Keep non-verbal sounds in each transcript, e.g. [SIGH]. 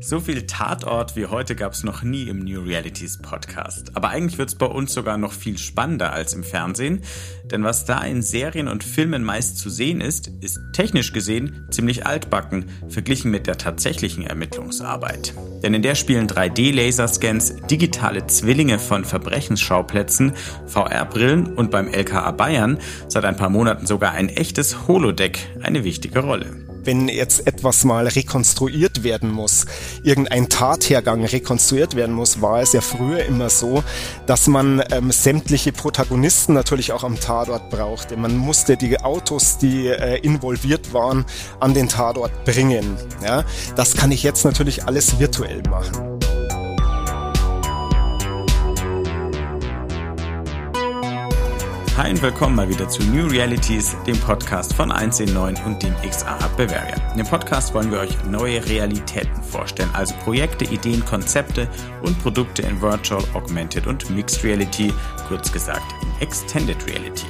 So viel Tatort wie heute gab es noch nie im New Realities Podcast. Aber eigentlich wird es bei uns sogar noch viel spannender als im Fernsehen. Denn was da in Serien und Filmen meist zu sehen ist, ist technisch gesehen ziemlich altbacken, verglichen mit der tatsächlichen Ermittlungsarbeit. Denn in der spielen 3D-Laserscans, digitale Zwillinge von Verbrechensschauplätzen, VR-Brillen und beim LKA Bayern seit ein paar Monaten sogar ein echtes Holodeck eine wichtige Rolle wenn jetzt etwas mal rekonstruiert werden muss, irgendein Tathergang rekonstruiert werden muss, war es ja früher immer so, dass man ähm, sämtliche Protagonisten natürlich auch am Tatort brauchte. Man musste die Autos, die äh, involviert waren, an den Tatort bringen. Ja? Das kann ich jetzt natürlich alles virtuell machen. Hi und willkommen mal wieder zu New Realities, dem Podcast von 1C9 und dem XA Hub Bavaria. In dem Podcast wollen wir euch neue Realitäten vorstellen, also Projekte, Ideen, Konzepte und Produkte in Virtual, Augmented und Mixed Reality, kurz gesagt in Extended Reality.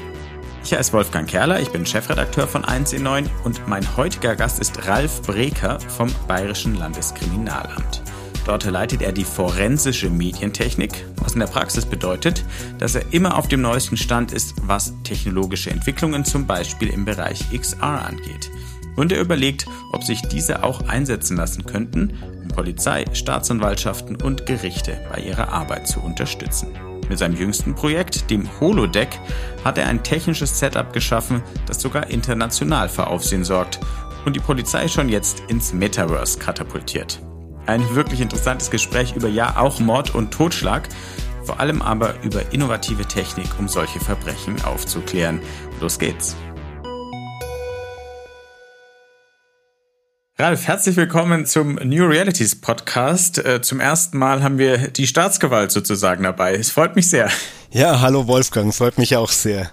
Ich heiße Wolfgang Kerler, ich bin Chefredakteur von 1C9 und mein heutiger Gast ist Ralf Breker vom Bayerischen Landeskriminalamt. Dort leitet er die forensische Medientechnik, was in der Praxis bedeutet, dass er immer auf dem neuesten Stand ist, was technologische Entwicklungen zum Beispiel im Bereich XR angeht. Und er überlegt, ob sich diese auch einsetzen lassen könnten, um Polizei, Staatsanwaltschaften und Gerichte bei ihrer Arbeit zu unterstützen. Mit seinem jüngsten Projekt, dem Holodeck, hat er ein technisches Setup geschaffen, das sogar international für Aufsehen sorgt und die Polizei schon jetzt ins Metaverse katapultiert. Ein wirklich interessantes Gespräch über ja auch Mord und Totschlag, vor allem aber über innovative Technik, um solche Verbrechen aufzuklären. Los geht's. Ralf, herzlich willkommen zum New Realities Podcast. Äh, zum ersten Mal haben wir die Staatsgewalt sozusagen dabei. Es freut mich sehr. Ja, hallo Wolfgang, freut mich auch sehr.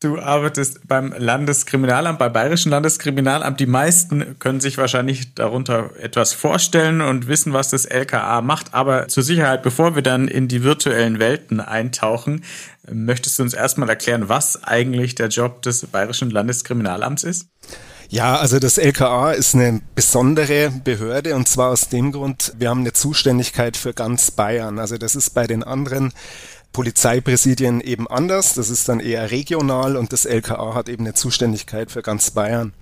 Du arbeitest beim Landeskriminalamt, beim Bayerischen Landeskriminalamt. Die meisten können sich wahrscheinlich darunter etwas vorstellen und wissen, was das LKA macht. Aber zur Sicherheit, bevor wir dann in die virtuellen Welten eintauchen, möchtest du uns erstmal erklären, was eigentlich der Job des Bayerischen Landeskriminalamts ist? Ja, also das LKA ist eine besondere Behörde und zwar aus dem Grund, wir haben eine Zuständigkeit für ganz Bayern. Also das ist bei den anderen Polizeipräsidien eben anders. Das ist dann eher regional und das LKA hat eben eine Zuständigkeit für ganz Bayern.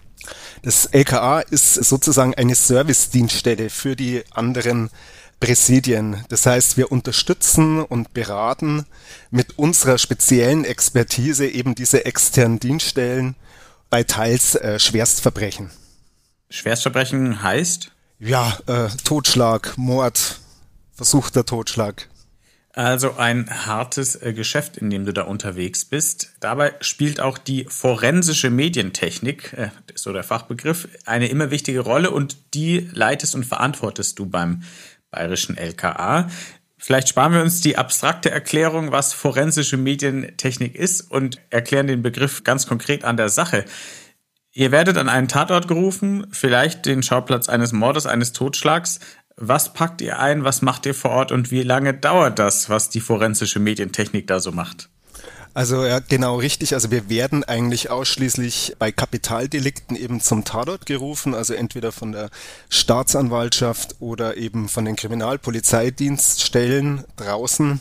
Das LKA ist sozusagen eine Servicedienststelle für die anderen Präsidien. Das heißt, wir unterstützen und beraten mit unserer speziellen Expertise eben diese externen Dienststellen bei teils äh, Schwerstverbrechen. Schwerstverbrechen heißt? Ja, äh, Totschlag, Mord, versuchter Totschlag. Also ein hartes äh, Geschäft, in dem du da unterwegs bist. Dabei spielt auch die forensische Medientechnik, äh, so der Fachbegriff, eine immer wichtige Rolle und die leitest und verantwortest du beim bayerischen LKA. Vielleicht sparen wir uns die abstrakte Erklärung, was forensische Medientechnik ist und erklären den Begriff ganz konkret an der Sache. Ihr werdet an einen Tatort gerufen, vielleicht den Schauplatz eines Mordes, eines Totschlags. Was packt ihr ein? Was macht ihr vor Ort? Und wie lange dauert das, was die forensische Medientechnik da so macht? Also ja, genau richtig. Also wir werden eigentlich ausschließlich bei Kapitaldelikten eben zum Tatort gerufen, also entweder von der Staatsanwaltschaft oder eben von den Kriminalpolizeidienststellen draußen.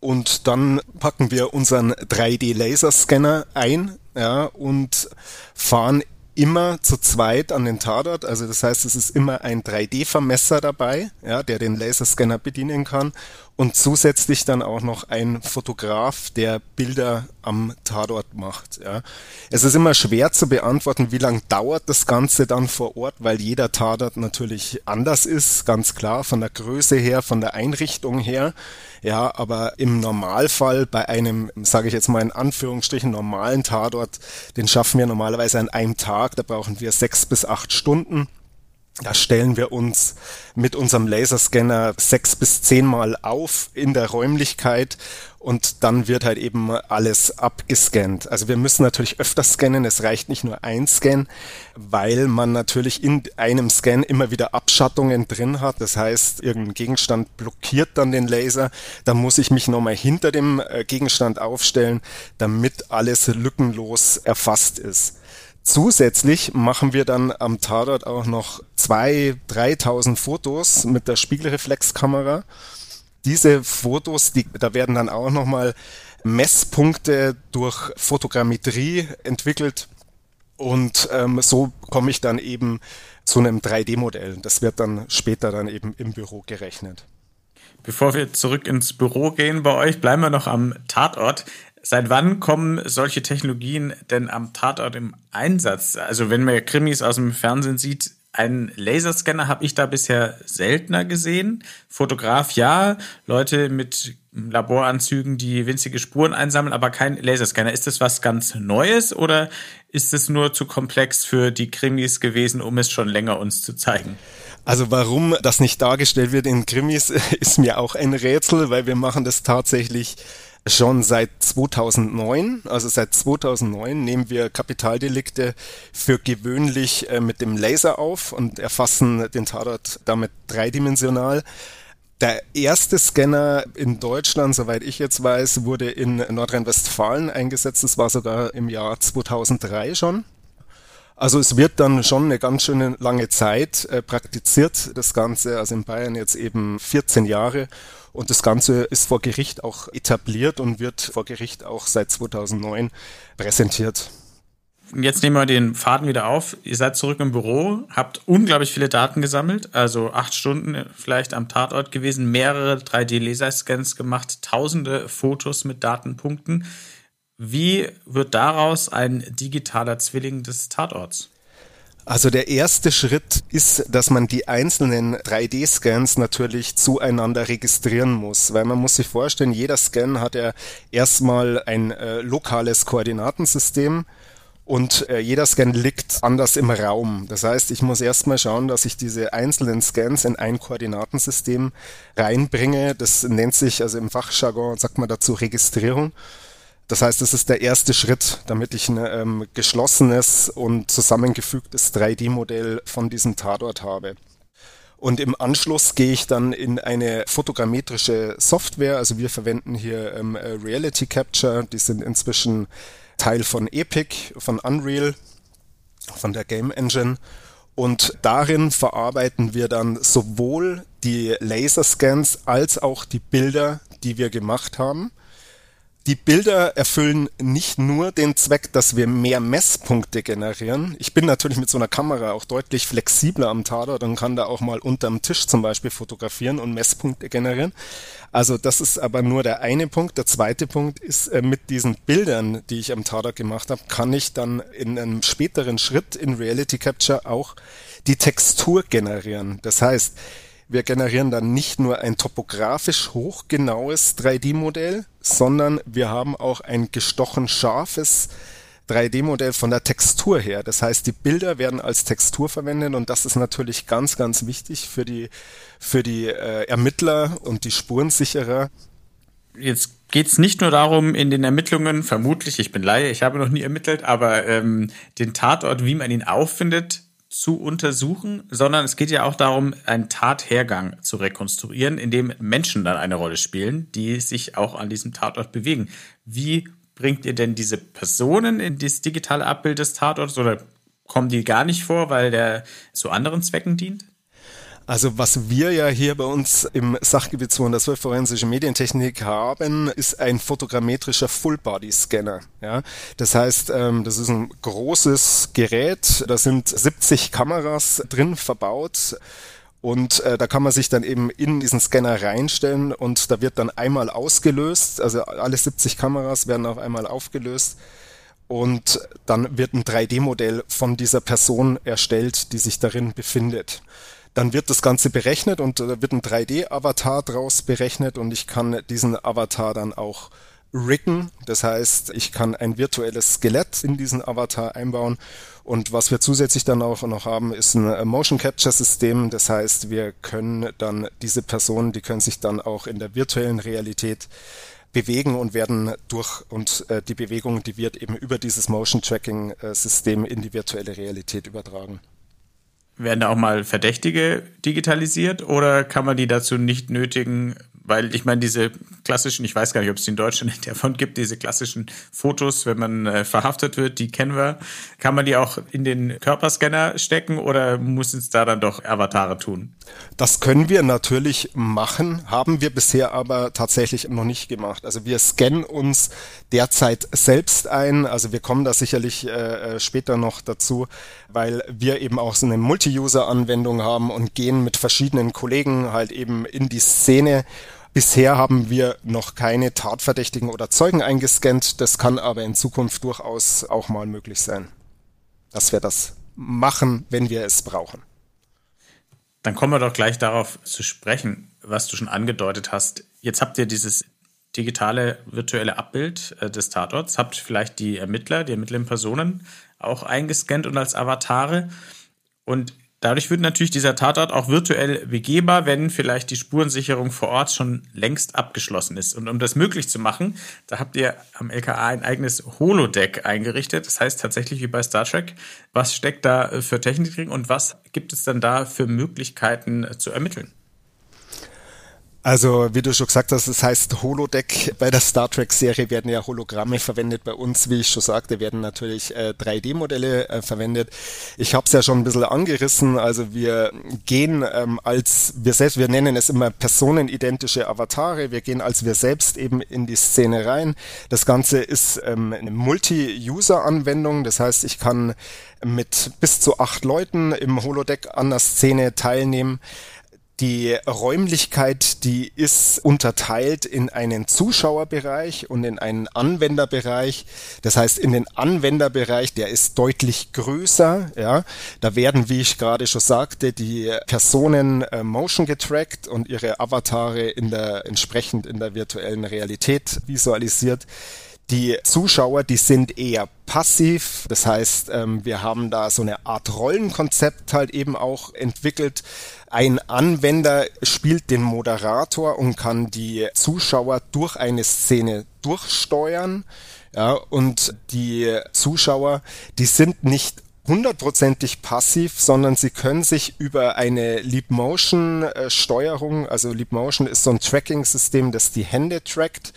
Und dann packen wir unseren 3D-Laserscanner ein ja, und fahren immer zu zweit an den Tatort. Also das heißt, es ist immer ein 3D-Vermesser dabei, ja, der den Laserscanner bedienen kann und zusätzlich dann auch noch ein Fotograf, der Bilder am Tatort macht. Ja. Es ist immer schwer zu beantworten, wie lange dauert das Ganze dann vor Ort, weil jeder Tatort natürlich anders ist, ganz klar, von der Größe her, von der Einrichtung her. Ja, aber im Normalfall bei einem, sage ich jetzt mal in Anführungsstrichen, normalen Tatort, den schaffen wir normalerweise an einem Tag, da brauchen wir sechs bis acht Stunden. Da stellen wir uns mit unserem Laserscanner sechs bis zehnmal auf in der Räumlichkeit und dann wird halt eben alles abgescannt. Also wir müssen natürlich öfter scannen, es reicht nicht nur ein Scan, weil man natürlich in einem Scan immer wieder Abschattungen drin hat. Das heißt, irgendein Gegenstand blockiert dann den Laser. Da muss ich mich nochmal hinter dem äh, Gegenstand aufstellen, damit alles lückenlos erfasst ist. Zusätzlich machen wir dann am Tatort auch noch zwei, 3000 Fotos mit der Spiegelreflexkamera. Diese Fotos, die, da werden dann auch nochmal Messpunkte durch Fotogrammetrie entwickelt. Und ähm, so komme ich dann eben zu einem 3D-Modell. Das wird dann später dann eben im Büro gerechnet. Bevor wir zurück ins Büro gehen bei euch, bleiben wir noch am Tatort. Seit wann kommen solche Technologien denn am Tatort im Einsatz? Also wenn man Krimis aus dem Fernsehen sieht, einen Laserscanner habe ich da bisher seltener gesehen. Fotograf ja, Leute mit Laboranzügen, die winzige Spuren einsammeln, aber kein Laserscanner. Ist das was ganz Neues oder ist es nur zu komplex für die Krimis gewesen, um es schon länger uns zu zeigen? Also warum das nicht dargestellt wird in Krimis, [LAUGHS] ist mir auch ein Rätsel, weil wir machen das tatsächlich schon seit 2009. Also seit 2009 nehmen wir Kapitaldelikte für gewöhnlich äh, mit dem Laser auf und erfassen den Tatort damit dreidimensional. Der erste Scanner in Deutschland, soweit ich jetzt weiß, wurde in Nordrhein-Westfalen eingesetzt. Das war sogar im Jahr 2003 schon. Also es wird dann schon eine ganz schöne lange Zeit äh, praktiziert, das Ganze. Also in Bayern jetzt eben 14 Jahre. Und das Ganze ist vor Gericht auch etabliert und wird vor Gericht auch seit 2009 präsentiert. Jetzt nehmen wir den Faden wieder auf. Ihr seid zurück im Büro, habt unglaublich viele Daten gesammelt, also acht Stunden vielleicht am Tatort gewesen, mehrere 3D-Laserscans gemacht, tausende Fotos mit Datenpunkten. Wie wird daraus ein digitaler Zwilling des Tatorts? Also der erste Schritt ist, dass man die einzelnen 3D-Scans natürlich zueinander registrieren muss, weil man muss sich vorstellen, jeder Scan hat ja erstmal ein äh, lokales Koordinatensystem und äh, jeder Scan liegt anders im Raum. Das heißt, ich muss erstmal schauen, dass ich diese einzelnen Scans in ein Koordinatensystem reinbringe. Das nennt sich, also im Fachjargon sagt man dazu Registrierung. Das heißt, das ist der erste Schritt, damit ich ein ähm, geschlossenes und zusammengefügtes 3D-Modell von diesem Tatort habe. Und im Anschluss gehe ich dann in eine fotogrammetrische Software. Also wir verwenden hier ähm, äh, Reality Capture. Die sind inzwischen Teil von Epic, von Unreal, von der Game Engine. Und darin verarbeiten wir dann sowohl die Laserscans als auch die Bilder, die wir gemacht haben die Bilder erfüllen nicht nur den Zweck, dass wir mehr Messpunkte generieren. Ich bin natürlich mit so einer Kamera auch deutlich flexibler am Tatort und kann da auch mal unterm Tisch zum Beispiel fotografieren und Messpunkte generieren. Also das ist aber nur der eine Punkt. Der zweite Punkt ist, äh, mit diesen Bildern, die ich am Tatort gemacht habe, kann ich dann in einem späteren Schritt in Reality Capture auch die Textur generieren. Das heißt, wir generieren dann nicht nur ein topografisch hochgenaues 3D-Modell, sondern wir haben auch ein gestochen scharfes 3D-Modell von der Textur her. Das heißt, die Bilder werden als Textur verwendet und das ist natürlich ganz, ganz wichtig für die, für die äh, Ermittler und die Spurensicherer. Jetzt geht es nicht nur darum, in den Ermittlungen, vermutlich, ich bin Laie, ich habe noch nie ermittelt, aber ähm, den Tatort, wie man ihn auffindet, zu untersuchen, sondern es geht ja auch darum, einen Tathergang zu rekonstruieren, in dem Menschen dann eine Rolle spielen, die sich auch an diesem Tatort bewegen. Wie bringt ihr denn diese Personen in das digitale Abbild des Tatorts oder kommen die gar nicht vor, weil der zu anderen Zwecken dient? Also was wir ja hier bei uns im Sachgebiet 212 forensische Medientechnik haben, ist ein fotogrammetrischer Full-Body-Scanner. Ja? Das heißt, ähm, das ist ein großes Gerät, da sind 70 Kameras drin verbaut. Und äh, da kann man sich dann eben in diesen Scanner reinstellen und da wird dann einmal ausgelöst, also alle 70 Kameras werden auf einmal aufgelöst und dann wird ein 3D-Modell von dieser Person erstellt, die sich darin befindet. Dann wird das Ganze berechnet und da wird ein 3D-Avatar draus berechnet und ich kann diesen Avatar dann auch riggen. Das heißt, ich kann ein virtuelles Skelett in diesen Avatar einbauen. Und was wir zusätzlich dann auch noch haben, ist ein Motion Capture System. Das heißt, wir können dann diese Personen, die können sich dann auch in der virtuellen Realität bewegen und werden durch und äh, die Bewegung, die wird eben über dieses Motion Tracking äh, System in die virtuelle Realität übertragen. Werden da auch mal Verdächtige digitalisiert oder kann man die dazu nicht nötigen, Weil ich meine, diese klassischen, ich weiß gar nicht, ob es die in Deutschland [LAUGHS] davon gibt, diese klassischen Fotos, wenn man äh, verhaftet wird, die kennen wir. Kann man die auch in den Körperscanner stecken oder muss es da dann doch Avatare tun? Das können wir natürlich machen, haben wir bisher aber tatsächlich noch nicht gemacht. Also wir scannen uns derzeit selbst ein. Also wir kommen da sicherlich äh, äh später noch dazu, weil wir eben auch so eine Multi-User-Anwendung haben und gehen mit verschiedenen Kollegen halt eben in die Szene Bisher haben wir noch keine Tatverdächtigen oder Zeugen eingescannt. Das kann aber in Zukunft durchaus auch mal möglich sein, dass wir das machen, wenn wir es brauchen. Dann kommen wir doch gleich darauf zu sprechen, was du schon angedeutet hast. Jetzt habt ihr dieses digitale virtuelle Abbild äh, des Tatorts, habt vielleicht die Ermittler, die ermittelnden Personen auch eingescannt und als Avatare. Und Dadurch wird natürlich dieser Tatort auch virtuell begehbar, wenn vielleicht die Spurensicherung vor Ort schon längst abgeschlossen ist. Und um das möglich zu machen, da habt ihr am LKA ein eigenes Holodeck eingerichtet. Das heißt tatsächlich wie bei Star Trek. Was steckt da für Technik drin und was gibt es dann da für Möglichkeiten zu ermitteln? Also, wie du schon gesagt hast, es heißt Holodeck. Bei der Star Trek-Serie werden ja Hologramme verwendet. Bei uns, wie ich schon sagte, werden natürlich äh, 3D-Modelle äh, verwendet. Ich habe es ja schon ein bisschen angerissen. Also wir gehen ähm, als wir selbst, wir nennen es immer personenidentische Avatare. Wir gehen als wir selbst eben in die Szene rein. Das Ganze ist ähm, eine Multi-User-Anwendung. Das heißt, ich kann mit bis zu acht Leuten im Holodeck an der Szene teilnehmen. Die Räumlichkeit, die ist unterteilt in einen Zuschauerbereich und in einen Anwenderbereich. Das heißt, in den Anwenderbereich, der ist deutlich größer. Ja, da werden, wie ich gerade schon sagte, die Personen äh, motion getrackt und ihre Avatare in der entsprechend in der virtuellen Realität visualisiert. Die Zuschauer, die sind eher passiv. Das heißt, ähm, wir haben da so eine Art Rollenkonzept halt eben auch entwickelt. Ein Anwender spielt den Moderator und kann die Zuschauer durch eine Szene durchsteuern. Ja, und die Zuschauer, die sind nicht hundertprozentig passiv, sondern sie können sich über eine Leap Motion äh, Steuerung, also Leap Motion ist so ein Tracking-System, das die Hände trackt,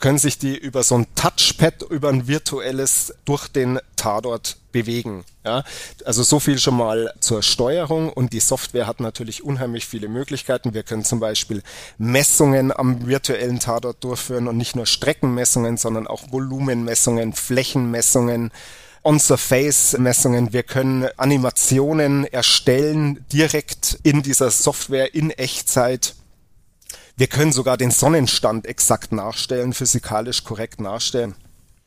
können sich die über so ein Touchpad, über ein virtuelles durch den Tatort bewegen. Ja, also so viel schon mal zur Steuerung und die Software hat natürlich unheimlich viele Möglichkeiten. Wir können zum Beispiel Messungen am virtuellen Tatort durchführen und nicht nur Streckenmessungen, sondern auch Volumenmessungen, Flächenmessungen, On-Surface-Messungen. Wir können Animationen erstellen direkt in dieser Software in Echtzeit. Wir können sogar den Sonnenstand exakt nachstellen, physikalisch korrekt nachstellen.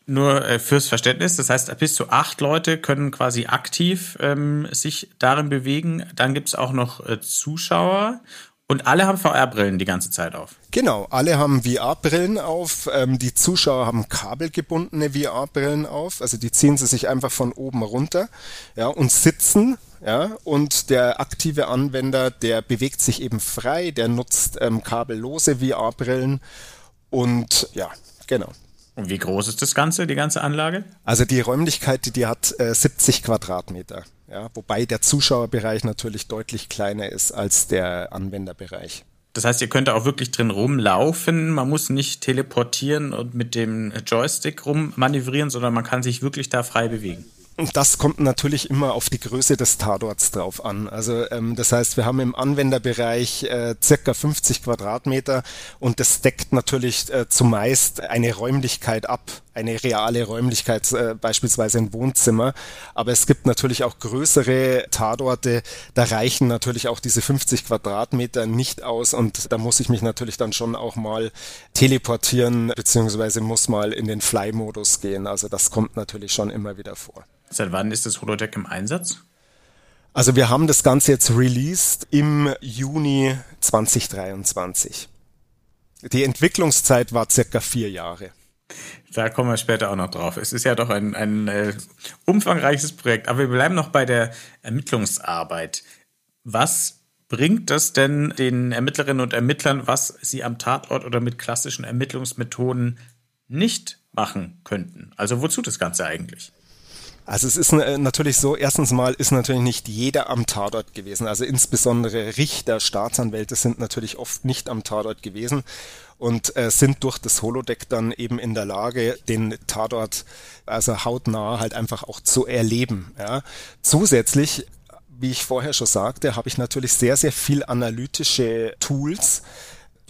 Nur äh, fürs Verständnis, das heißt, bis zu acht Leute können quasi aktiv ähm, sich darin bewegen. Dann gibt's auch noch äh, Zuschauer und alle haben VR-Brillen die ganze Zeit auf. Genau, alle haben VR-Brillen auf. Ähm, die Zuschauer haben kabelgebundene VR-Brillen auf. Also die ziehen sie sich einfach von oben runter ja, und sitzen ja, und der aktive Anwender, der bewegt sich eben frei, der nutzt ähm, kabellose VR-Brillen und ja, genau. Und wie groß ist das Ganze, die ganze Anlage? Also die Räumlichkeit, die, hat äh, 70 Quadratmeter, ja, wobei der Zuschauerbereich natürlich deutlich kleiner ist als der Anwenderbereich. Das heißt, ihr könnt auch wirklich drin rumlaufen. Man muss nicht teleportieren und mit dem Joystick rummanövrieren, sondern man kann sich wirklich da frei bewegen. Das kommt natürlich immer auf die Größe des Tatorts drauf an. Also ähm, das heißt, wir haben im Anwenderbereich äh, circa 50 Quadratmeter und das deckt natürlich äh, zumeist eine Räumlichkeit ab, eine reale Räumlichkeit, äh, beispielsweise ein Wohnzimmer. Aber es gibt natürlich auch größere Tatorte, da reichen natürlich auch diese 50 Quadratmeter nicht aus und da muss ich mich natürlich dann schon auch mal teleportieren, beziehungsweise muss mal in den Fly-Modus gehen. Also das kommt natürlich schon immer wieder vor. Seit wann ist das Holodeck im Einsatz? Also wir haben das Ganze jetzt released im Juni 2023. Die Entwicklungszeit war circa vier Jahre. Da kommen wir später auch noch drauf. Es ist ja doch ein, ein äh, umfangreiches Projekt, aber wir bleiben noch bei der Ermittlungsarbeit. Was bringt das denn den Ermittlerinnen und Ermittlern, was sie am Tatort oder mit klassischen Ermittlungsmethoden nicht machen könnten? Also wozu das Ganze eigentlich? Also es ist äh, natürlich so, erstens mal ist natürlich nicht jeder am Tatort gewesen. Also insbesondere Richter, Staatsanwälte sind natürlich oft nicht am Tatort gewesen und äh, sind durch das Holodeck dann eben in der Lage, den Tatort also hautnah halt einfach auch zu erleben. Ja. Zusätzlich wie ich vorher schon sagte, habe ich natürlich sehr, sehr viel analytische Tools,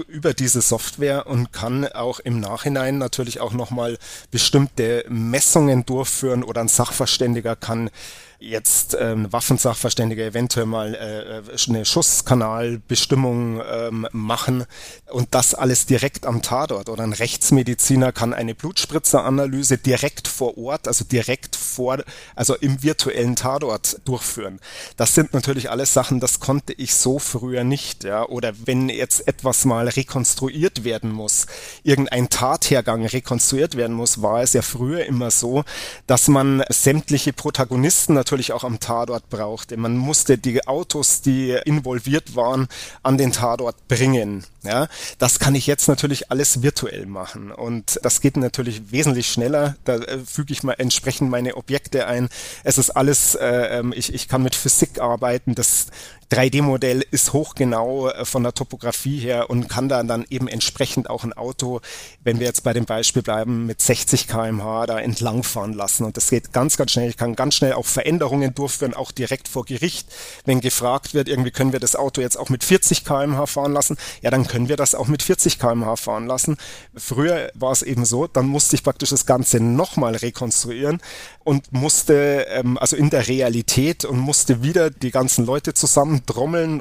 über diese Software und kann auch im Nachhinein natürlich auch nochmal bestimmte Messungen durchführen oder ein Sachverständiger kann jetzt ähm, Waffensachverständige eventuell mal äh, eine Schusskanalbestimmung ähm, machen und das alles direkt am Tatort oder ein Rechtsmediziner kann eine Blutspritzeranalyse direkt vor Ort, also direkt vor, also im virtuellen Tatort durchführen. Das sind natürlich alles Sachen, das konnte ich so früher nicht, ja. Oder wenn jetzt etwas mal rekonstruiert werden muss, irgendein Tathergang rekonstruiert werden muss, war es ja früher immer so, dass man sämtliche Protagonisten natürlich auch am Tatort brauchte. Man musste die Autos, die involviert waren, an den Tatort bringen. Ja, das kann ich jetzt natürlich alles virtuell machen und das geht natürlich wesentlich schneller. Da äh, füge ich mal entsprechend meine Objekte ein. Es ist alles, äh, ähm, ich, ich kann mit Physik arbeiten. Das 3D-Modell ist hochgenau äh, von der Topografie her und kann dann dann eben entsprechend auch ein Auto, wenn wir jetzt bei dem Beispiel bleiben, mit 60 kmh da entlangfahren lassen. Und das geht ganz, ganz schnell. Ich kann ganz schnell auch Veränderungen durchführen, auch direkt vor Gericht. Wenn gefragt wird, irgendwie können wir das Auto jetzt auch mit 40 kmh fahren lassen, ja, dann können wir das auch mit 40 kmh fahren lassen. Früher war es eben so, dann musste ich praktisch das Ganze nochmal rekonstruieren und musste, ähm, also in der Realität und musste wieder die ganzen Leute zusammen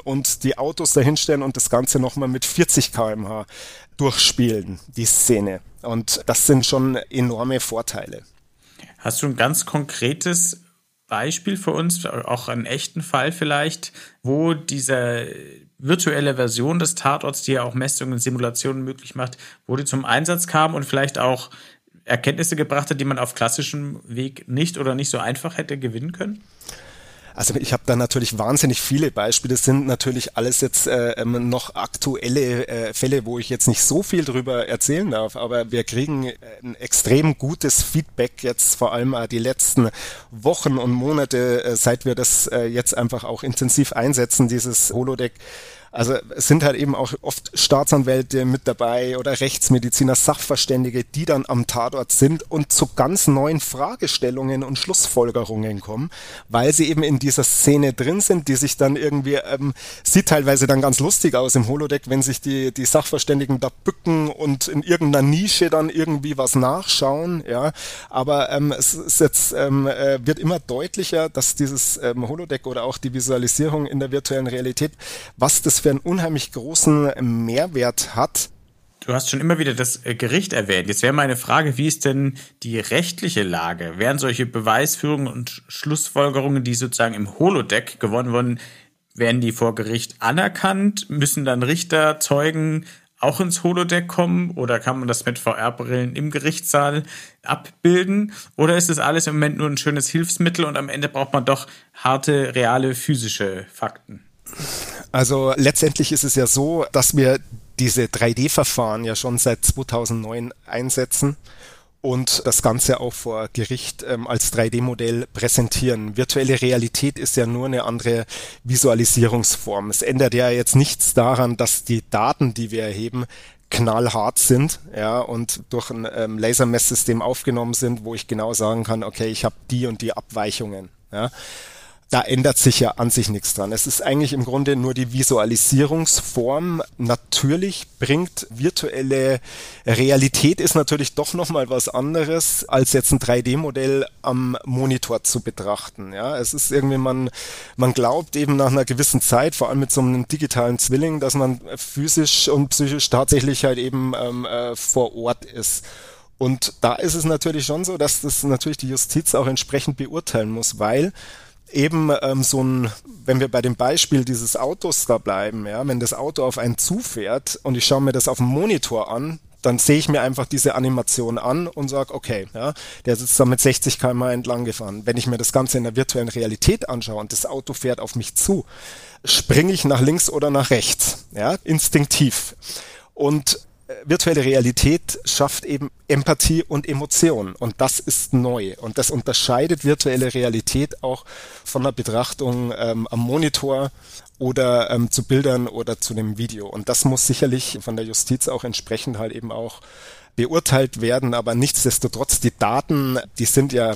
und die Autos dahinstellen und das Ganze nochmal mit 40 kmh durchspielen, die Szene. Und das sind schon enorme Vorteile. Hast du ein ganz konkretes Beispiel für uns, auch einen echten Fall vielleicht, wo diese virtuelle Version des Tatorts, die ja auch Messungen und Simulationen möglich macht, wo die zum Einsatz kam und vielleicht auch Erkenntnisse gebracht hat, die man auf klassischem Weg nicht oder nicht so einfach hätte gewinnen können? Also ich habe da natürlich wahnsinnig viele Beispiele. Das sind natürlich alles jetzt äh, ähm, noch aktuelle äh, Fälle, wo ich jetzt nicht so viel drüber erzählen darf. Aber wir kriegen äh, ein extrem gutes Feedback jetzt vor allem äh, die letzten Wochen und Monate, äh, seit wir das äh, jetzt einfach auch intensiv einsetzen, dieses Holodeck also es sind halt eben auch oft Staatsanwälte mit dabei oder Rechtsmediziner, Sachverständige, die dann am Tatort sind und zu ganz neuen Fragestellungen und Schlussfolgerungen kommen, weil sie eben in dieser Szene drin sind, die sich dann irgendwie, ähm, sieht teilweise dann ganz lustig aus im Holodeck, wenn sich die, die Sachverständigen da bücken und in irgendeiner Nische dann irgendwie was nachschauen, ja. Aber ähm, es ist jetzt, ähm, äh, wird immer deutlicher, dass dieses ähm, Holodeck oder auch die Visualisierung in der virtuellen Realität, was das für einen unheimlich großen Mehrwert hat. Du hast schon immer wieder das äh, Gericht erwähnt. Jetzt wäre meine Frage, wie ist denn die rechtliche Lage? Werden solche Beweisführungen und Schlussfolgerungen, die sozusagen im Holodeck gewonnen wurden, werden die vor Gericht anerkannt? Müssen dann Richter, Zeugen auch ins Holodeck kommen oder kann man das mit VR-Brillen im Gerichtssaal abbilden? Oder ist das alles im Moment nur ein schönes Hilfsmittel und am Ende braucht man doch harte, reale, physische Fakten? Also letztendlich ist es ja so, dass wir diese 3D-Verfahren ja schon seit 2009 einsetzen und das Ganze auch vor Gericht ähm, als 3D-Modell präsentieren. Virtuelle Realität ist ja nur eine andere Visualisierungsform. Es ändert ja jetzt nichts daran, dass die Daten, die wir erheben, knallhart sind, ja, und durch ein ähm, Lasermesssystem aufgenommen sind, wo ich genau sagen kann, okay, ich habe die und die Abweichungen, ja da ändert sich ja an sich nichts dran. Es ist eigentlich im Grunde nur die Visualisierungsform. Natürlich bringt virtuelle Realität ist natürlich doch nochmal was anderes, als jetzt ein 3D-Modell am Monitor zu betrachten. Ja, es ist irgendwie, man, man glaubt eben nach einer gewissen Zeit, vor allem mit so einem digitalen Zwilling, dass man physisch und psychisch tatsächlich halt eben ähm, äh, vor Ort ist. Und da ist es natürlich schon so, dass das natürlich die Justiz auch entsprechend beurteilen muss, weil eben ähm, so ein, wenn wir bei dem Beispiel dieses Autos da bleiben, ja, wenn das Auto auf einen zufährt und ich schaue mir das auf dem Monitor an, dann sehe ich mir einfach diese Animation an und sage, okay, ja, der sitzt da mit 60 km entlang gefahren. Wenn ich mir das Ganze in der virtuellen Realität anschaue und das Auto fährt auf mich zu, springe ich nach links oder nach rechts, ja, instinktiv. Und virtuelle Realität schafft eben Empathie und Emotion. Und das ist neu. Und das unterscheidet virtuelle Realität auch von der Betrachtung ähm, am Monitor oder ähm, zu Bildern oder zu einem Video. Und das muss sicherlich von der Justiz auch entsprechend halt eben auch beurteilt werden, aber nichtsdestotrotz die Daten, die sind ja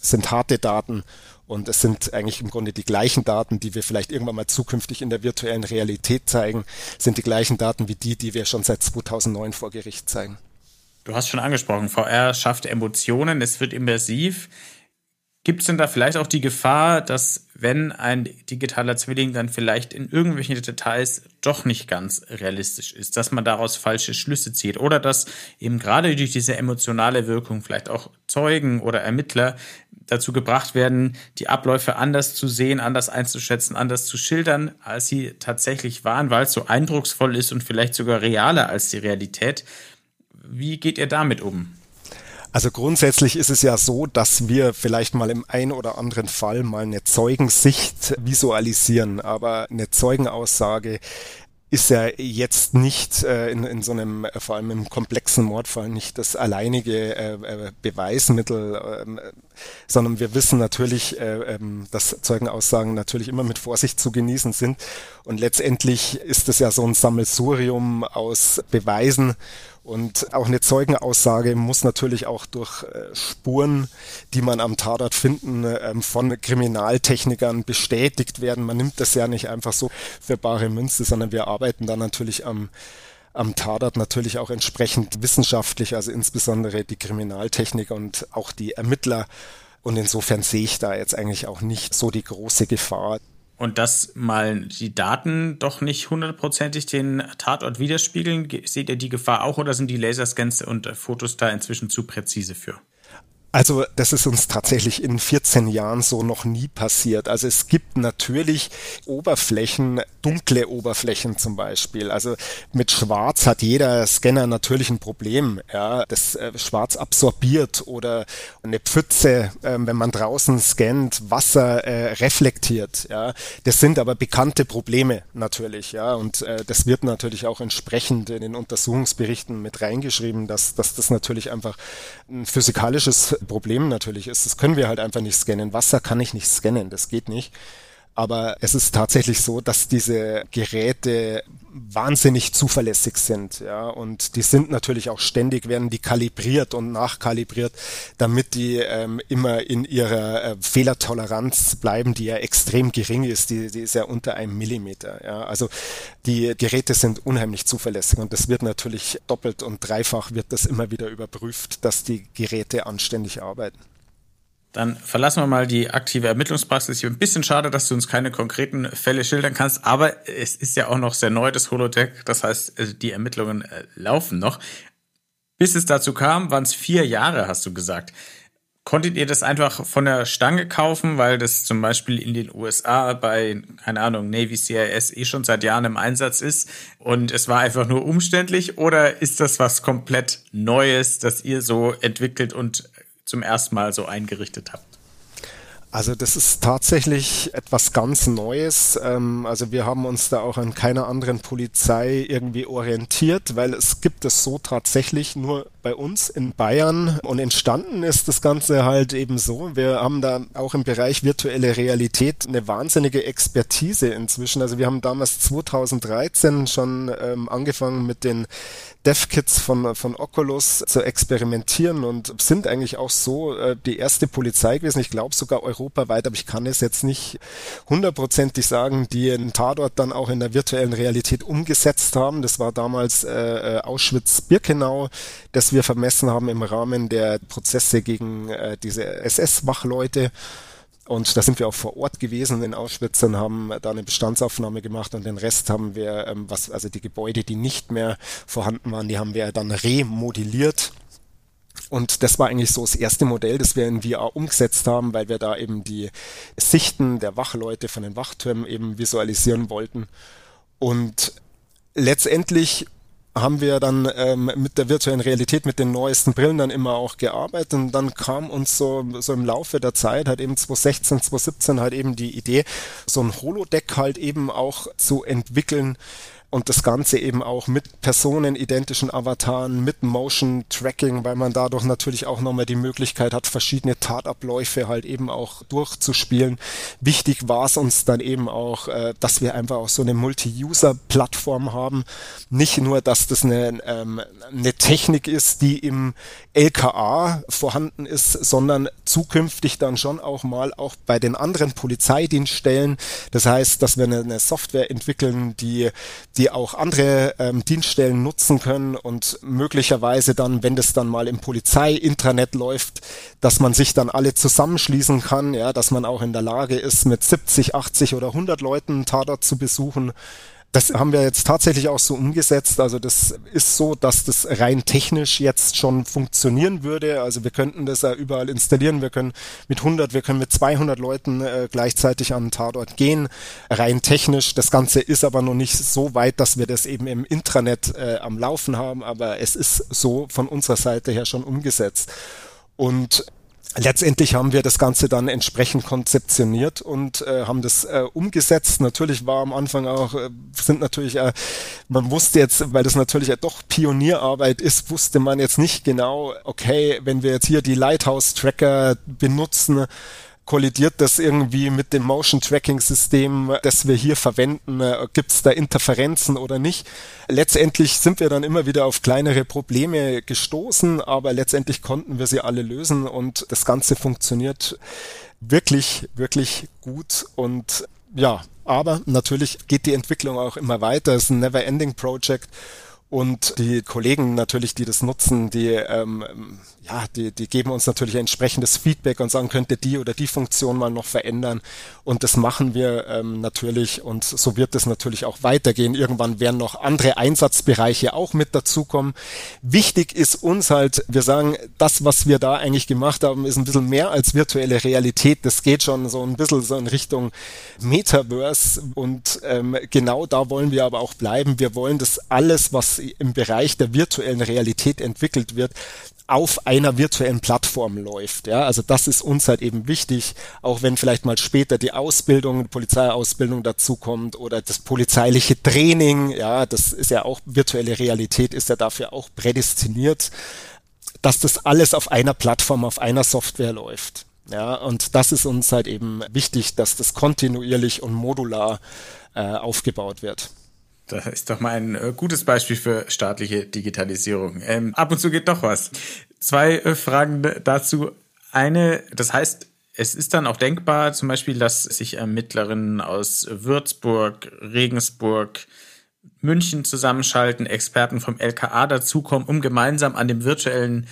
sind harte Daten und es sind eigentlich im Grunde die gleichen Daten, die wir vielleicht irgendwann mal zukünftig in der virtuellen Realität zeigen, sind die gleichen Daten wie die, die wir schon seit 2009 vor Gericht zeigen. Du hast schon angesprochen, VR schafft Emotionen, es wird immersiv. Gibt es denn da vielleicht auch die Gefahr, dass wenn ein digitaler Zwilling dann vielleicht in irgendwelchen Details doch nicht ganz realistisch ist, dass man daraus falsche Schlüsse zieht oder dass eben gerade durch diese emotionale Wirkung vielleicht auch Zeugen oder Ermittler dazu gebracht werden, die Abläufe anders zu sehen, anders einzuschätzen, anders zu schildern, als sie tatsächlich waren, weil es so eindrucksvoll ist und vielleicht sogar realer als die Realität. Wie geht ihr damit um? Also grundsätzlich ist es ja so, dass wir vielleicht mal im ein oder anderen Fall mal eine Zeugensicht visualisieren, aber eine Zeugenaussage ist ja jetzt nicht äh, in, in so einem, äh, vor allem im komplexen Mordfall, nicht das alleinige äh, äh, Beweismittel, äh, sondern wir wissen natürlich, äh, äh, dass Zeugenaussagen natürlich immer mit Vorsicht zu genießen sind. Und letztendlich ist es ja so ein Sammelsurium aus Beweisen und auch eine Zeugenaussage muss natürlich auch durch äh, Spuren, die man am Tatort finden, ähm, von Kriminaltechnikern bestätigt werden. Man nimmt das ja nicht einfach so für bare Münze, sondern wir arbeiten da natürlich am am Tatort natürlich auch entsprechend wissenschaftlich, also insbesondere die Kriminaltechniker und auch die Ermittler. Und insofern sehe ich da jetzt eigentlich auch nicht so die große Gefahr. Und dass mal die Daten doch nicht hundertprozentig den Tatort widerspiegeln, seht ihr die Gefahr auch oder sind die Laserscans und Fotos da inzwischen zu präzise für? Also das ist uns tatsächlich in 14 Jahren so noch nie passiert. Also es gibt natürlich Oberflächen, dunkle Oberflächen zum Beispiel. Also mit Schwarz hat jeder Scanner natürlich ein Problem. Ja, das äh, Schwarz absorbiert oder eine Pfütze, äh, wenn man draußen scannt, Wasser äh, reflektiert. Ja, das sind aber bekannte Probleme natürlich. Ja, und äh, das wird natürlich auch entsprechend in den Untersuchungsberichten mit reingeschrieben, dass, dass das natürlich einfach ein physikalisches Problem natürlich ist, das können wir halt einfach nicht scannen. Wasser kann ich nicht scannen, das geht nicht. Aber es ist tatsächlich so, dass diese Geräte wahnsinnig zuverlässig sind, ja, und die sind natürlich auch ständig werden die kalibriert und nachkalibriert, damit die ähm, immer in ihrer äh, Fehlertoleranz bleiben, die ja extrem gering ist, die, die ist ja unter einem Millimeter, ja, also die Geräte sind unheimlich zuverlässig und das wird natürlich doppelt und dreifach wird das immer wieder überprüft, dass die Geräte anständig arbeiten. Dann verlassen wir mal die aktive Ermittlungspraxis. Ich bin ein bisschen schade, dass du uns keine konkreten Fälle schildern kannst, aber es ist ja auch noch sehr neu, das Holodeck. Das heißt, äh, die Ermittlungen äh, laufen noch. Bis es dazu kam, waren es vier Jahre, hast du gesagt. Konntet ihr das einfach von der Stange kaufen, weil das zum Beispiel in den USA bei, keine Ahnung, Navy CIS eh schon seit Jahren im Einsatz ist und es war einfach nur umständlich? Oder ist das was komplett Neues, das ihr so entwickelt und zum ersten Mal so eingerichtet habt? Also das ist tatsächlich etwas ganz Neues. Ähm, also wir haben uns da auch an keiner anderen Polizei irgendwie orientiert, weil es gibt es so tatsächlich nur bei uns in Bayern und entstanden ist das Ganze halt eben so. Wir haben da auch im Bereich virtuelle Realität eine wahnsinnige Expertise inzwischen. Also wir haben damals 2013 schon ähm, angefangen mit den DevKits von, von Oculus zu experimentieren und sind eigentlich auch so äh, die erste Polizei gewesen. Ich glaube sogar europaweit, aber ich kann es jetzt nicht hundertprozentig sagen, die einen Tatort dann auch in der virtuellen Realität umgesetzt haben. Das war damals äh, äh Auschwitz-Birkenau, das wir vermessen haben im Rahmen der Prozesse gegen äh, diese SS-Wachleute. Und da sind wir auch vor Ort gewesen in Auschwitz und haben da eine Bestandsaufnahme gemacht und den Rest haben wir, ähm, was, also die Gebäude, die nicht mehr vorhanden waren, die haben wir dann remodelliert. Und das war eigentlich so das erste Modell, das wir in VR umgesetzt haben, weil wir da eben die Sichten der Wachleute von den Wachtürmen eben visualisieren wollten. Und letztendlich haben wir dann ähm, mit der virtuellen Realität, mit den neuesten Brillen dann immer auch gearbeitet und dann kam uns so, so im Laufe der Zeit halt eben 2016, 2017 halt eben die Idee, so ein Holodeck halt eben auch zu entwickeln, und das Ganze eben auch mit personenidentischen Avataren, mit Motion Tracking, weil man dadurch natürlich auch nochmal die Möglichkeit hat, verschiedene Tatabläufe halt eben auch durchzuspielen. Wichtig war es uns dann eben auch, äh, dass wir einfach auch so eine Multi-User-Plattform haben. Nicht nur, dass das eine, ähm, eine Technik ist, die im LKA vorhanden ist, sondern zukünftig dann schon auch mal auch bei den anderen Polizeidienststellen. Das heißt, dass wir eine, eine Software entwickeln, die, die auch andere ähm, Dienststellen nutzen können und möglicherweise dann, wenn das dann mal im Polizei-Intranet läuft, dass man sich dann alle zusammenschließen kann, ja, dass man auch in der Lage ist, mit 70, 80 oder 100 Leuten Tatort zu besuchen das haben wir jetzt tatsächlich auch so umgesetzt. Also das ist so, dass das rein technisch jetzt schon funktionieren würde. Also wir könnten das ja überall installieren. Wir können mit 100, wir können mit 200 Leuten äh, gleichzeitig an den Tatort gehen. Rein technisch. Das Ganze ist aber noch nicht so weit, dass wir das eben im Intranet äh, am Laufen haben. Aber es ist so von unserer Seite her schon umgesetzt. Und letztendlich haben wir das Ganze dann entsprechend konzeptioniert und äh, haben das äh, umgesetzt. Natürlich war am Anfang auch, äh, sind natürlich, äh, man wusste jetzt, weil das natürlich ja doch Pionierarbeit ist, wusste man jetzt nicht genau, okay, wenn wir jetzt hier die Lighthouse-Tracker benutzen, kollidiert das irgendwie mit dem Motion Tracking System, das wir hier verwenden? Äh, Gibt es da Interferenzen oder nicht? Letztendlich sind wir dann immer wieder auf kleinere Probleme gestoßen, aber letztendlich konnten wir sie alle lösen und das Ganze funktioniert wirklich, wirklich gut und ja, aber natürlich geht die Entwicklung auch immer weiter. Es ist ein Never-Ending Project und die Kollegen natürlich, die das nutzen, die, ähm, ja, die, die geben uns natürlich entsprechendes Feedback und sagen, könnte die oder die Funktion mal noch verändern. Und das machen wir ähm, natürlich und so wird es natürlich auch weitergehen. Irgendwann werden noch andere Einsatzbereiche auch mit dazukommen. Wichtig ist uns halt, wir sagen, das, was wir da eigentlich gemacht haben, ist ein bisschen mehr als virtuelle Realität. Das geht schon so ein bisschen so in Richtung Metaverse und ähm, genau da wollen wir aber auch bleiben. Wir wollen das alles, was im Bereich der virtuellen Realität entwickelt wird, auf einer virtuellen Plattform läuft. Ja, also das ist uns halt eben wichtig, auch wenn vielleicht mal später die Ausbildung, die Polizeiausbildung dazukommt oder das polizeiliche Training. Ja, das ist ja auch virtuelle Realität, ist ja dafür auch prädestiniert, dass das alles auf einer Plattform, auf einer Software läuft. Ja, und das ist uns halt eben wichtig, dass das kontinuierlich und modular äh, aufgebaut wird. Das ist doch mal ein äh, gutes Beispiel für staatliche Digitalisierung. Ähm, ab und zu geht doch was. Zwei äh, Fragen dazu. Eine, das heißt, es ist dann auch denkbar, zum Beispiel, dass sich Ermittlerinnen aus Würzburg, Regensburg, München zusammenschalten, Experten vom LKA dazukommen, um gemeinsam an dem virtuellen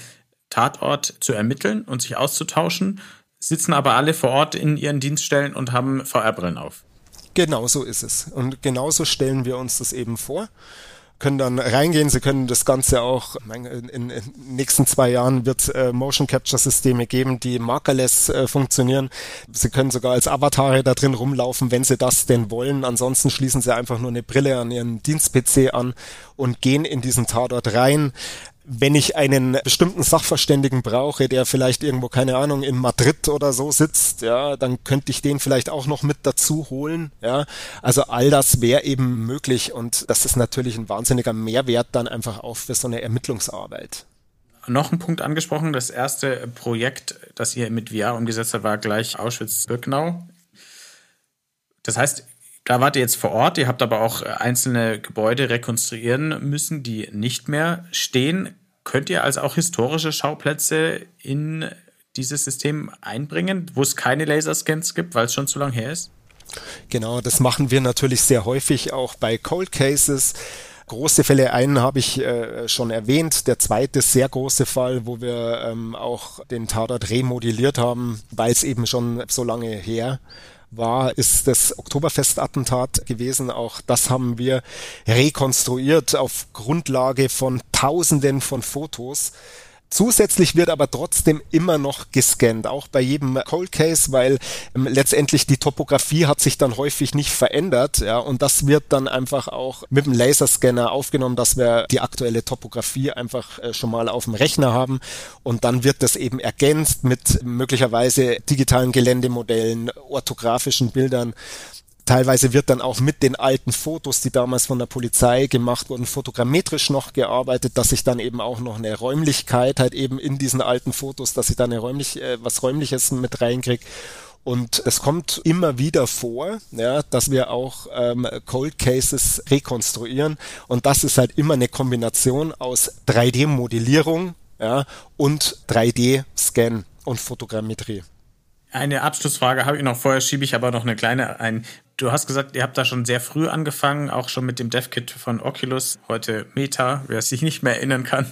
Tatort zu ermitteln und sich auszutauschen, sitzen aber alle vor Ort in ihren Dienststellen und haben VR-Brillen auf. Genau so ist es. Und genauso stellen wir uns das eben vor können dann reingehen. Sie können das Ganze auch, in, in nächsten zwei Jahren wird äh, Motion Capture Systeme geben, die markerless äh, funktionieren. Sie können sogar als Avatare da drin rumlaufen, wenn Sie das denn wollen. Ansonsten schließen Sie einfach nur eine Brille an Ihren Dienst-PC an und gehen in diesen Tatort rein wenn ich einen bestimmten Sachverständigen brauche, der vielleicht irgendwo, keine Ahnung, in Madrid oder so sitzt, ja, dann könnte ich den vielleicht auch noch mit dazu holen, ja. Also all das wäre eben möglich und das ist natürlich ein wahnsinniger Mehrwert dann einfach auch für so eine Ermittlungsarbeit. Noch ein Punkt angesprochen, das erste Projekt, das ihr mit VR umgesetzt habt, war gleich Auschwitz-Birkenau. Das heißt, da wart ihr jetzt vor Ort, ihr habt aber auch einzelne Gebäude rekonstruieren müssen, die nicht mehr stehen. Könnt ihr also auch historische Schauplätze in dieses System einbringen, wo es keine Laserscans gibt, weil es schon zu lange her ist? Genau, das machen wir natürlich sehr häufig auch bei Cold Cases. Große Fälle, einen habe ich äh, schon erwähnt. Der zweite sehr große Fall, wo wir ähm, auch den Tatort remodelliert haben, weil es eben schon so lange her war, ist das Oktoberfestattentat gewesen. Auch das haben wir rekonstruiert auf Grundlage von Tausenden von Fotos. Zusätzlich wird aber trotzdem immer noch gescannt, auch bei jedem Cold Case, weil ähm, letztendlich die Topografie hat sich dann häufig nicht verändert, ja, und das wird dann einfach auch mit dem Laserscanner aufgenommen, dass wir die aktuelle Topografie einfach äh, schon mal auf dem Rechner haben. Und dann wird das eben ergänzt mit möglicherweise digitalen Geländemodellen, orthografischen Bildern Teilweise wird dann auch mit den alten Fotos, die damals von der Polizei gemacht wurden, fotogrammetrisch noch gearbeitet, dass ich dann eben auch noch eine Räumlichkeit halt eben in diesen alten Fotos, dass ich da eine räumlich, äh, was Räumliches mit reinkriege. Und es kommt immer wieder vor, ja, dass wir auch ähm, Cold Cases rekonstruieren. Und das ist halt immer eine Kombination aus 3D-Modellierung ja, und 3D-Scan und Fotogrammetrie. Eine Abschlussfrage habe ich noch. Vorher schiebe ich aber noch eine kleine ein. Du hast gesagt, ihr habt da schon sehr früh angefangen, auch schon mit dem DevKit von Oculus, heute Meta, wer sich nicht mehr erinnern kann.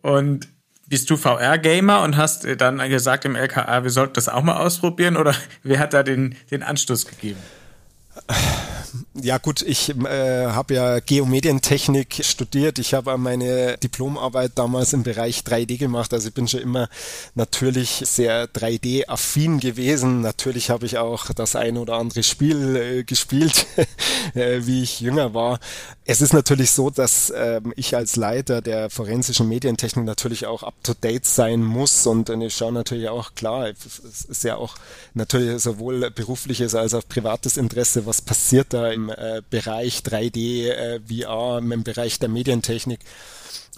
Und bist du VR-Gamer und hast dann gesagt im LKA, wir sollten das auch mal ausprobieren oder wer hat da den, den Anstoß gegeben? Ja gut, ich äh, habe ja Geomedientechnik studiert. Ich habe meine Diplomarbeit damals im Bereich 3D gemacht. Also ich bin schon immer natürlich sehr 3D-affin gewesen. Natürlich habe ich auch das ein oder andere Spiel äh, gespielt, [LAUGHS] äh, wie ich jünger war. Es ist natürlich so, dass ähm, ich als Leiter der forensischen Medientechnik natürlich auch up-to-date sein muss und, und ich schaue natürlich auch, klar, es ist ja auch natürlich sowohl berufliches als auch privates Interesse, was passiert da im äh, Bereich 3D, äh, VR, im Bereich der Medientechnik.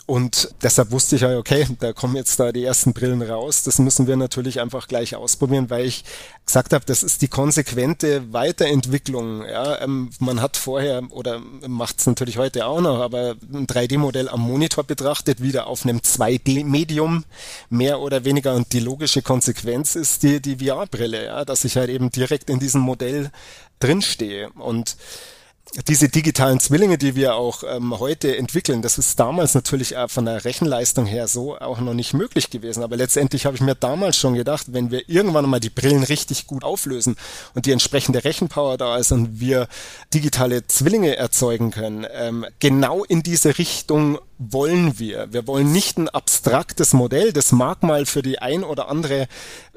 Und deshalb wusste ich ja, okay, da kommen jetzt da die ersten Brillen raus. Das müssen wir natürlich einfach gleich ausprobieren, weil ich gesagt habe, das ist die konsequente Weiterentwicklung. Ja, ähm, man hat vorher oder macht es natürlich heute auch noch, aber ein 3D-Modell am Monitor betrachtet, wieder auf einem 2D-Medium mehr oder weniger. Und die logische Konsequenz ist die, die VR-Brille, ja, dass ich halt eben direkt in diesem Modell drinstehe. Und diese digitalen Zwillinge, die wir auch ähm, heute entwickeln, das ist damals natürlich äh, von der Rechenleistung her so auch noch nicht möglich gewesen. Aber letztendlich habe ich mir damals schon gedacht, wenn wir irgendwann mal die Brillen richtig gut auflösen und die entsprechende Rechenpower da ist und wir digitale Zwillinge erzeugen können, ähm, genau in diese Richtung wollen wir. Wir wollen nicht ein abstraktes Modell, das mag mal für die ein oder andere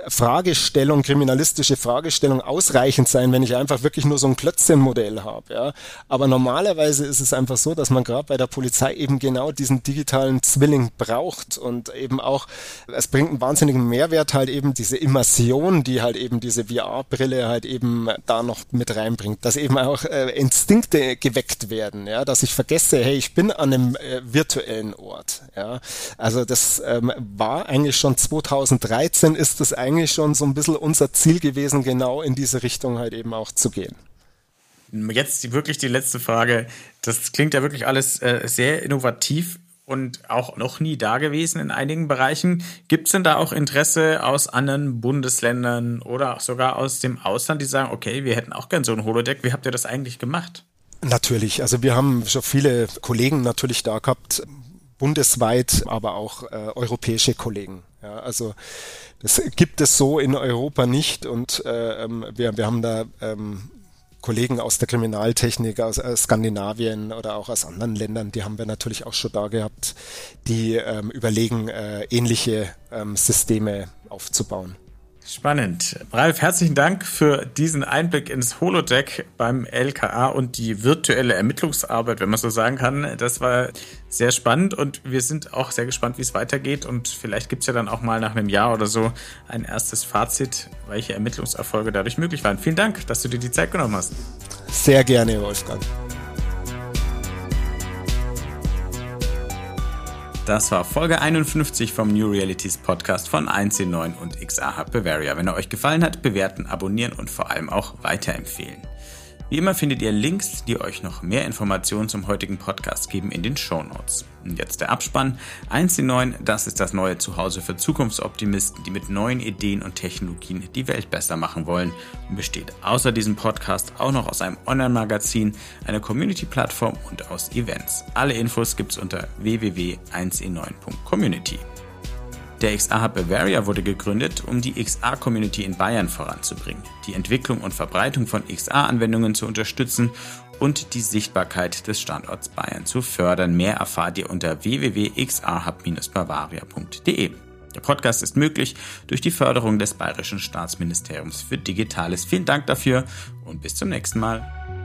Fragestellung, kriminalistische Fragestellung ausreichend sein, wenn ich einfach wirklich nur so ein Klötzchenmodell habe. Ja. Aber normalerweise ist es einfach so, dass man gerade bei der Polizei eben genau diesen digitalen Zwilling braucht und eben auch, es bringt einen wahnsinnigen Mehrwert halt eben diese Immersion, die halt eben diese VR-Brille halt eben da noch mit reinbringt, dass eben auch äh, Instinkte geweckt werden, ja, dass ich vergesse, hey, ich bin an einem äh, virtuellen Ort. Ja. Also das ähm, war eigentlich schon 2013 ist das eigentlich schon so ein bisschen unser Ziel gewesen, genau in diese Richtung halt eben auch zu gehen. Jetzt wirklich die letzte Frage. Das klingt ja wirklich alles äh, sehr innovativ und auch noch nie da gewesen in einigen Bereichen. Gibt es denn da auch Interesse aus anderen Bundesländern oder sogar aus dem Ausland, die sagen, okay, wir hätten auch gern so ein Holodeck. Wie habt ihr das eigentlich gemacht? Natürlich, also wir haben schon viele Kollegen natürlich da gehabt, bundesweit, aber auch äh, europäische Kollegen. Ja, also das gibt es so in Europa nicht und äh, ähm, wir, wir haben da ähm, Kollegen aus der Kriminaltechnik aus, aus Skandinavien oder auch aus anderen Ländern, die haben wir natürlich auch schon da gehabt, die ähm, überlegen, äh, ähnliche ähm, Systeme aufzubauen. Spannend. Ralf, herzlichen Dank für diesen Einblick ins Holodeck beim LKA und die virtuelle Ermittlungsarbeit, wenn man so sagen kann. Das war sehr spannend und wir sind auch sehr gespannt, wie es weitergeht. Und vielleicht gibt es ja dann auch mal nach einem Jahr oder so ein erstes Fazit, welche Ermittlungserfolge dadurch möglich waren. Vielen Dank, dass du dir die Zeit genommen hast. Sehr gerne, Wolfgang. Das war Folge 51 vom New Realities Podcast von 1C9 und XA Hub Bavaria. Wenn er euch gefallen hat, bewerten, abonnieren und vor allem auch weiterempfehlen. Wie immer findet ihr Links, die euch noch mehr Informationen zum heutigen Podcast geben in den Show Notes. Und jetzt der Abspann. 1C9, das ist das neue Zuhause für Zukunftsoptimisten, die mit neuen Ideen und Technologien die Welt besser machen wollen und besteht außer diesem Podcast auch noch aus einem Online-Magazin, einer Community-Plattform und aus Events. Alle Infos gibt's unter www.1e9.community. Der XA Hub Bavaria wurde gegründet, um die XA-Community in Bayern voranzubringen, die Entwicklung und Verbreitung von XA-Anwendungen zu unterstützen und die Sichtbarkeit des Standorts Bayern zu fördern. Mehr erfahrt ihr unter www.xahub-bavaria.de. Der Podcast ist möglich durch die Förderung des Bayerischen Staatsministeriums für Digitales. Vielen Dank dafür und bis zum nächsten Mal.